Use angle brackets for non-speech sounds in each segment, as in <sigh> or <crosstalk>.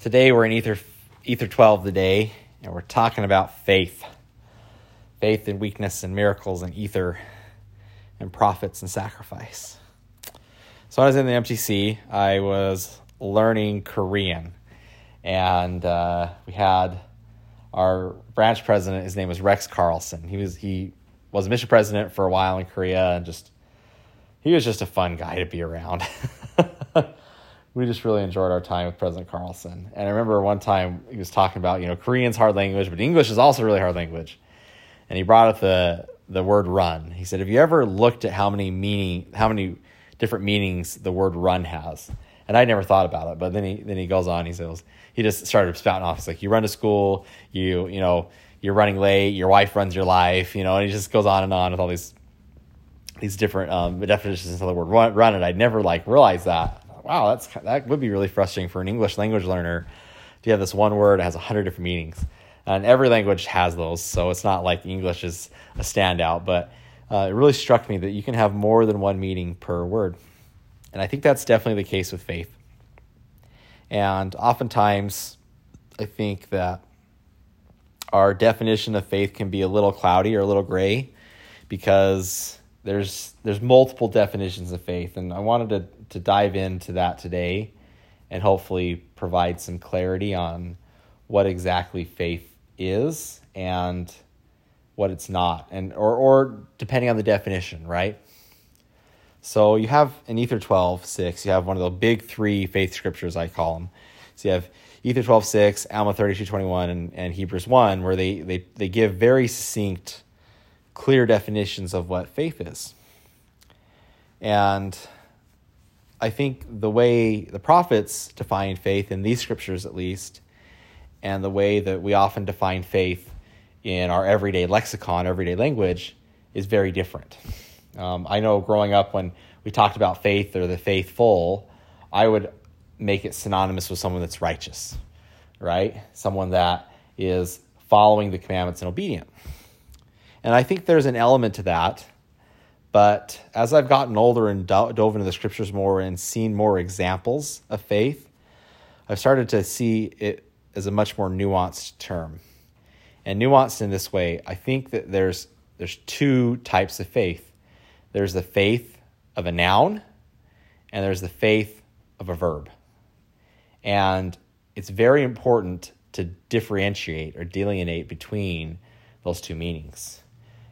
Today we're in Ether, Ether 12 today, and we're talking about faith. Faith and weakness and miracles and ether and prophets and sacrifice. So I was in the MTC, I was learning Korean, and uh, we had our branch president, his name was Rex Carlson. He was he was mission president for a while in Korea and just he was just a fun guy to be around. <laughs> we just really enjoyed our time with President Carlson. And I remember one time he was talking about, you know, Korean's hard language, but English is also really hard language. And he brought up the the word run. He said, "Have you ever looked at how many meaning how many different meanings the word run has?" And I never thought about it, but then he then he goes on. He says he just started spouting off. He's like, "You run to school, you you know, you're running late. Your wife runs your life, you know." And he just goes on and on with all these these different um, definitions of the word run, run. And I'd never like realized that wow, that's that would be really frustrating for an English language learner. To have this one word that has a hundred different meanings, and every language has those, so it's not like English is a standout. But uh, it really struck me that you can have more than one meaning per word, and I think that's definitely the case with faith. And oftentimes, I think that our definition of faith can be a little cloudy or a little gray because there's there's multiple definitions of faith and I wanted to to dive into that today and hopefully provide some clarity on what exactly faith is and what it's not and or or depending on the definition, right? So you have in Ether 12, 6, you have one of the big three faith scriptures, I call them. So you have Ether 12, 6, Alma 32, 21, and, and Hebrews 1, where they, they, they give very succinct, clear definitions of what faith is. And I think the way the prophets define faith, in these scriptures at least, and the way that we often define faith in our everyday lexicon, everyday language, is very different. Um, I know growing up when we talked about faith or the faithful, I would make it synonymous with someone that's righteous, right? Someone that is following the commandments and obedient. And I think there's an element to that but as I've gotten older and dove into the scriptures more and seen more examples of faith, I've started to see it as a much more nuanced term. And nuanced in this way, I think that there's there's two types of faith. There's the faith of a noun and there's the faith of a verb. And it's very important to differentiate or delineate between those two meanings.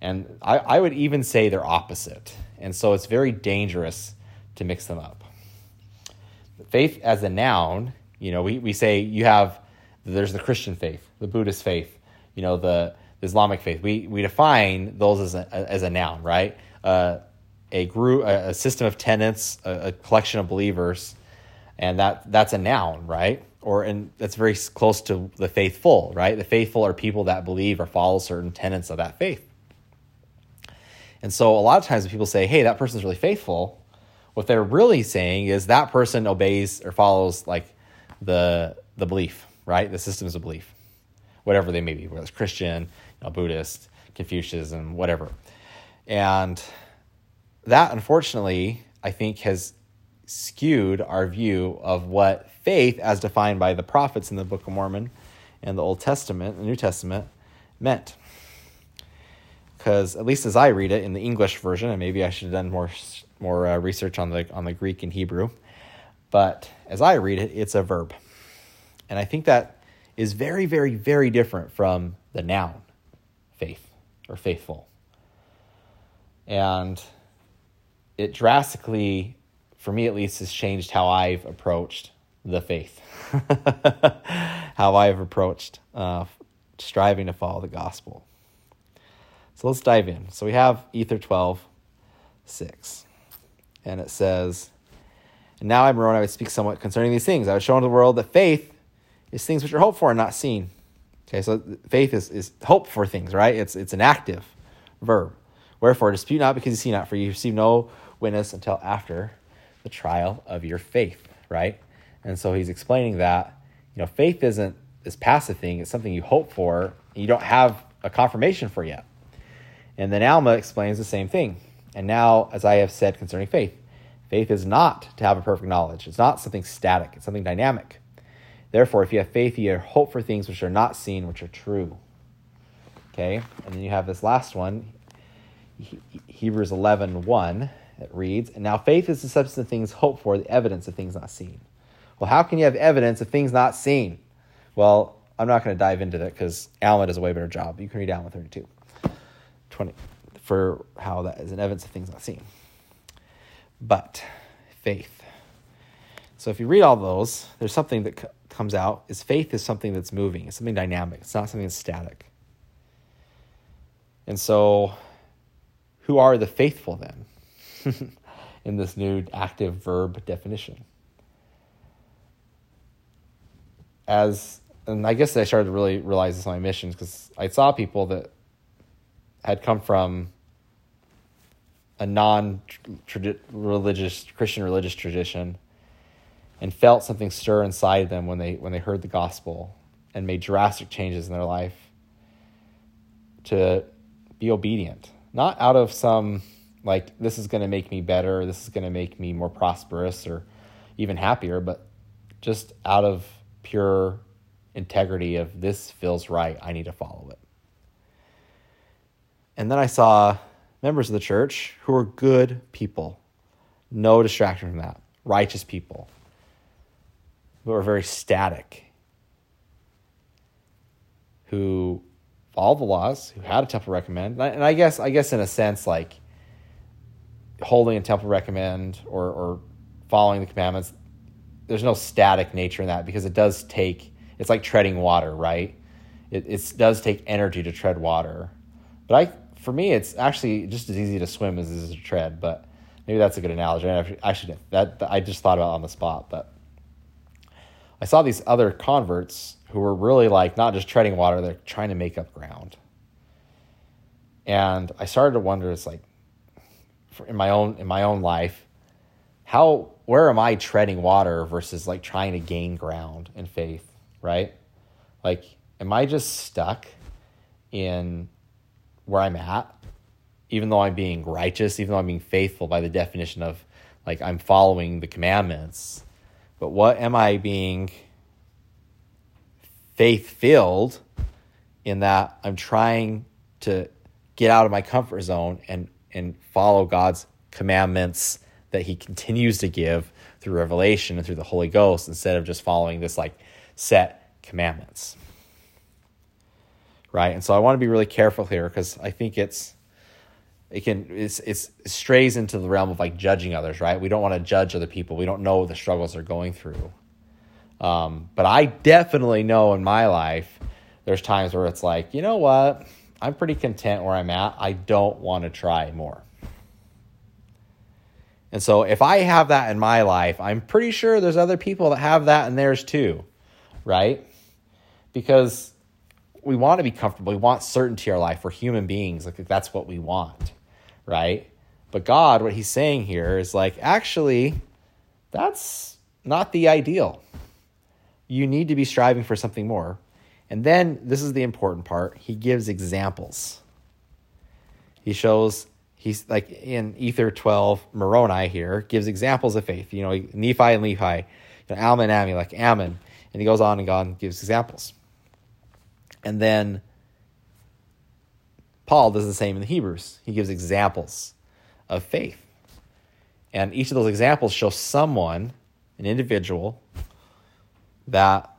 And I, I would even say they're opposite. And so it's very dangerous to mix them up. Faith as a noun, you know, we, we say you have, there's the Christian faith, the Buddhist faith, you know, the, the Islamic faith. We, we define those as a, as a noun, right? Uh, a group, a, system of tenets, a, a collection of believers, and that that's a noun, right? Or and that's very close to the faithful, right? The faithful are people that believe or follow certain tenets of that faith. And so a lot of times when people say, hey, that person's really faithful, what they're really saying is that person obeys or follows like the the belief, right? The systems of belief, whatever they may be, whether it's Christian, you know, Buddhist, Confucianism, whatever. And that, unfortunately, I think has skewed our view of what faith, as defined by the prophets in the Book of Mormon and the Old Testament, the New Testament, meant because at least as I read it in the English version, and maybe I should have done more more uh, research on the on the Greek and Hebrew, but as I read it, it's a verb, and I think that is very, very, very different from the noun, faith or faithful, and it drastically, for me at least, has changed how I've approached the faith, <laughs> how I've approached uh, striving to follow the gospel. So let's dive in. So we have Ether 12, 6. And it says, And now I, Moroni, I would speak somewhat concerning these things. I would show unto the world that faith is things which are hoped for and not seen. Okay, so faith is, is hope for things, right? It's, it's an active verb. Wherefore, dispute not because you see not, for you receive no witness until after the trial of your faith, right? And so he's explaining that, you know, faith isn't this passive thing, it's something you hope for, and you don't have a confirmation for yet. And then Alma explains the same thing. And now, as I have said concerning faith, faith is not to have a perfect knowledge. It's not something static, it's something dynamic. Therefore, if you have faith, you hope for things which are not seen, which are true. Okay? And then you have this last one, Hebrews 11 1. It reads, And now faith is the substance of things hoped for, the evidence of things not seen. Well, how can you have evidence of things not seen? Well, I'm not going to dive into that because Alma does a way better job. You can read Alma 32 20, for how that is an evidence of things not seen. But faith. So if you read all those, there's something that c- comes out is faith is something that's moving. It's something dynamic. It's not something that's static. And so who are the faithful then <laughs> in this new active verb definition? As and I guess I started to really realize this on my missions because I saw people that had come from a non religious Christian religious tradition and felt something stir inside them when they when they heard the gospel and made drastic changes in their life to be obedient. Not out of some like this is going to make me better this is going to make me more prosperous or even happier but just out of pure integrity of this feels right i need to follow it and then i saw members of the church who were good people. No distraction from that. Righteous people. Who are very static. Who followed the laws, who had a temple recommend, and I, and I guess I guess in a sense like holding a temple recommend or, or following the commandments, there's no static nature in that because it does take it's like treading water, right? It it does take energy to tread water, but I for me it's actually just as easy to swim as it is to tread. But maybe that's a good analogy. Actually, that I just thought about on the spot, but I saw these other converts who were really like not just treading water, they're trying to make up ground. And I started to wonder, it's like in my own in my own life, how where am I treading water versus like trying to gain ground in faith, right? Like, am I just stuck in where I'm at, even though I'm being righteous, even though I'm being faithful by the definition of like I'm following the commandments? But what am I being faith filled in that I'm trying to get out of my comfort zone and and follow God's commandments that he continues to give through revelation and through the Holy Ghost instead of just following this like set commandments. Right? And so I want to be really careful here because I think it's it can it's, it's it strays into the realm of like judging others, right? We don't want to judge other people. We don't know the struggles they're going through. Um, but I definitely know in my life, there's times where it's like, you know what? I'm pretty content where I'm at. I don't want to try more. And so if I have that in my life, I'm pretty sure there's other people that have that in theirs too, right? Because we want to be comfortable. We want certainty in our life. We're human beings. Like that's what we want, right? But God, what he's saying here is like, actually, that's not the ideal you need to be striving for something more. And then this is the important part. He gives examples. He shows he's like in Ether 12, Moroni here gives examples of faith. You know, Nephi and Lehi, you know, and Ami, like Ammon. And he goes on and on gives examples. And then Paul does the same in the Hebrews. He gives examples of faith. And each of those examples show someone, an individual, that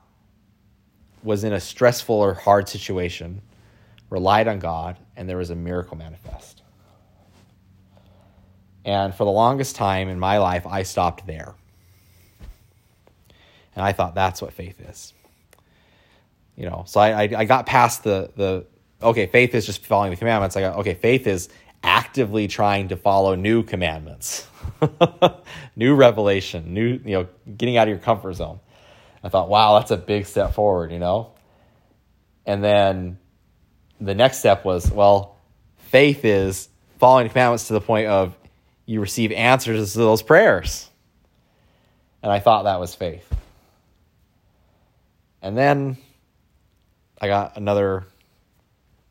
was in a stressful or hard situation, relied on God, and there was a miracle manifest. And for the longest time in my life, I stopped there. And I thought that's what faith is. You know, so I, I, I got past the, the, okay, faith is just following the commandments. I got, okay, faith is actively trying to follow new commandments, <laughs> new revelation, new, you know, getting out of your comfort zone. I thought, wow, that's a big step forward, you know? And then the next step was, well, faith is following the commandments to the point of you receive answers to those prayers. And I thought that was faith. And then I got another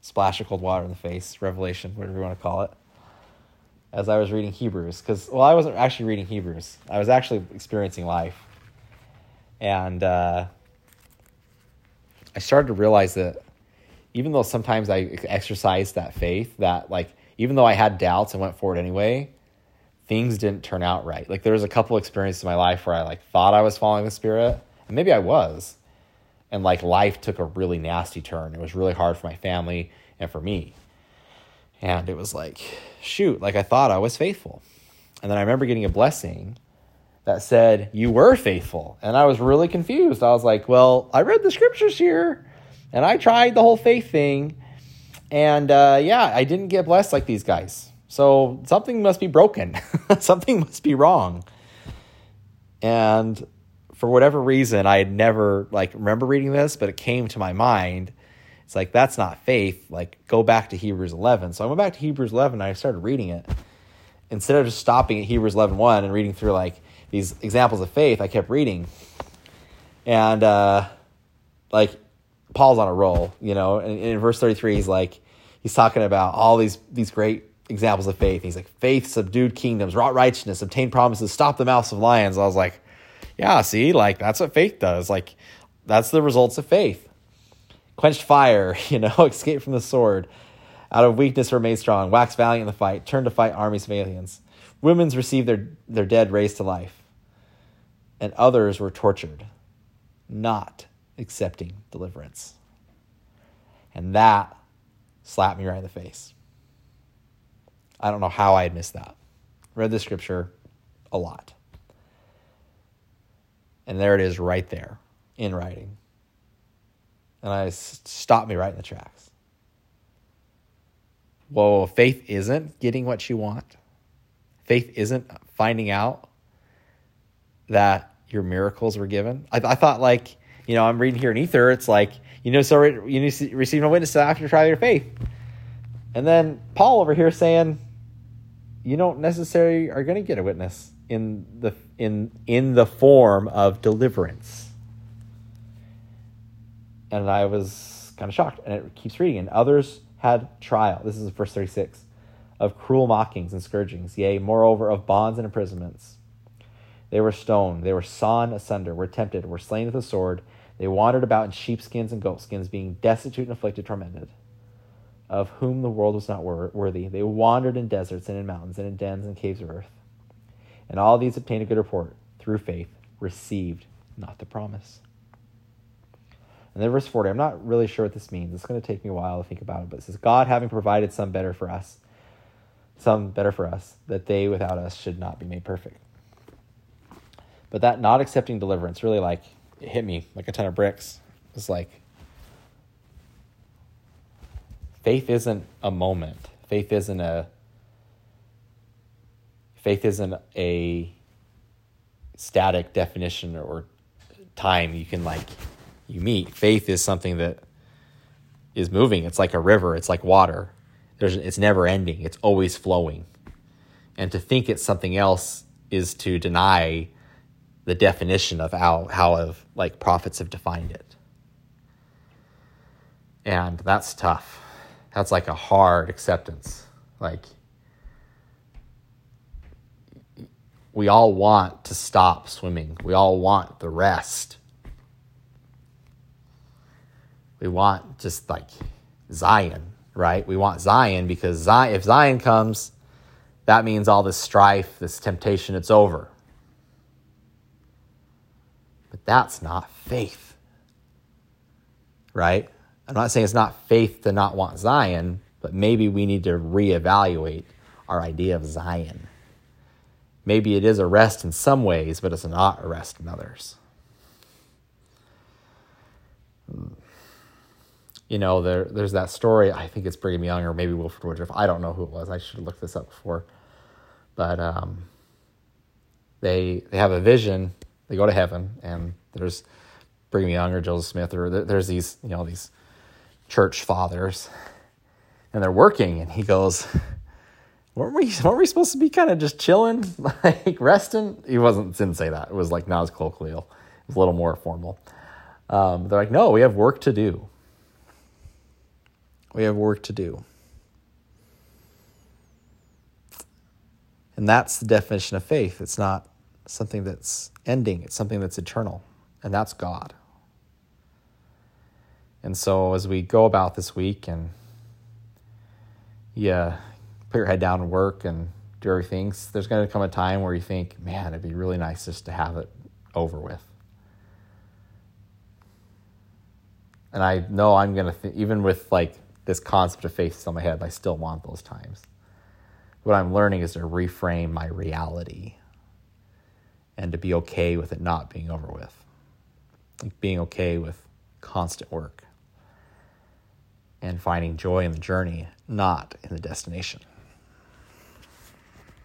splash of cold water in the face, revelation, whatever you want to call it, as I was reading Hebrews. Because, well, I wasn't actually reading Hebrews, I was actually experiencing life. And uh, I started to realize that even though sometimes I exercised that faith, that like even though I had doubts and went forward anyway, things didn't turn out right. Like there was a couple experiences in my life where I like thought I was following the Spirit, and maybe I was, and like life took a really nasty turn. It was really hard for my family and for me, and it was like, shoot, like I thought I was faithful, and then I remember getting a blessing that said you were faithful, and I was really confused. I was like, well, I read the scriptures here, and I tried the whole faith thing, and uh, yeah, I didn't get blessed like these guys. So something must be broken. <laughs> something must be wrong. And for whatever reason, I had never like remember reading this, but it came to my mind. It's like that's not faith. Like go back to Hebrews 11. So I went back to Hebrews 11 and I started reading it. Instead of just stopping at Hebrews 11:1 and reading through like these examples of faith, I kept reading. And uh like Paul's on a roll, you know. And in verse 33 he's like he's talking about all these these great examples of faith. He's like, faith subdued kingdoms, wrought righteousness, obtained promises, stopped the mouths of lions. I was like, yeah, see, like that's what faith does. Like that's the results of faith. Quenched fire, <laughs> you know, <laughs> escape from the sword. Out of weakness remain strong, wax valiant in the fight, turn to fight armies of aliens. Women's received their, their dead raised to life, and others were tortured, not accepting deliverance. And that slapped me right in the face. I don't know how I had missed that. Read the scripture a lot. And there it is right there in writing. And I stopped me right in the tracks. Whoa, faith isn't getting what you want. Faith isn't finding out that your miracles were given. I, I thought, like, you know, I'm reading here in Ether, it's like, you know, so you need to receive a witness after trial of your faith. And then Paul over here saying, you don't necessarily are going to get a witness in the in in the form of deliverance. And I was kind of shocked, and it keeps reading. And others had trial. This is verse thirty six, of cruel mockings and scourgings, yea, moreover of bonds and imprisonments. They were stoned, they were sawn asunder, were tempted, were slain with the sword. They wandered about in sheepskins and goatskins, being destitute and afflicted, tormented of whom the world was not worthy. They wandered in deserts and in mountains and in dens and caves of earth. And all these obtained a good report through faith, received not the promise. And then verse 40, I'm not really sure what this means. It's going to take me a while to think about it, but it says, God having provided some better for us, some better for us, that they without us should not be made perfect. But that not accepting deliverance really like it hit me like a ton of bricks. It's like faith isn't a moment. Faith isn't a faith isn't a static definition or time you can like you meet. Faith is something that is moving. It's like a river, it's like water. There's it's never ending. It's always flowing. And to think it's something else is to deny the definition of how how of like prophets have defined it. And that's tough that's like a hard acceptance. Like, we all want to stop swimming, we all want the rest. We want just like Zion, right? We want Zion because Zion, if Zion comes, that means all this strife, this temptation, it's over. But that's not faith, right? I'm not saying it's not faith to not want Zion, but maybe we need to reevaluate our idea of Zion. Maybe it is a rest in some ways, but it's not a rest in others. You know, there, there's that story. I think it's Brigham Young or maybe Wilford Woodruff. I don't know who it was. I should have looked this up before. But um, they they have a vision. They go to heaven, and there's Brigham Young or Joseph Smith, or there's these you know these church fathers, and they're working, and he goes, weren't we, weren't we supposed to be kind of just chilling, <laughs> like resting? He wasn't, didn't say that. It was like not as colloquial. It was a little more formal. Um, they're like, no, we have work to do. We have work to do. And that's the definition of faith. It's not something that's ending, it's something that's eternal, and that's God. And so as we go about this week and yeah, put your head down and work and do everything, there's going to come a time where you think, man, it'd be really nice just to have it over with. And I know I'm going to, th- even with like this concept of faith still in my head, I still want those times. What I'm learning is to reframe my reality and to be okay with it not being over with. Like being okay with constant work and finding joy in the journey, not in the destination.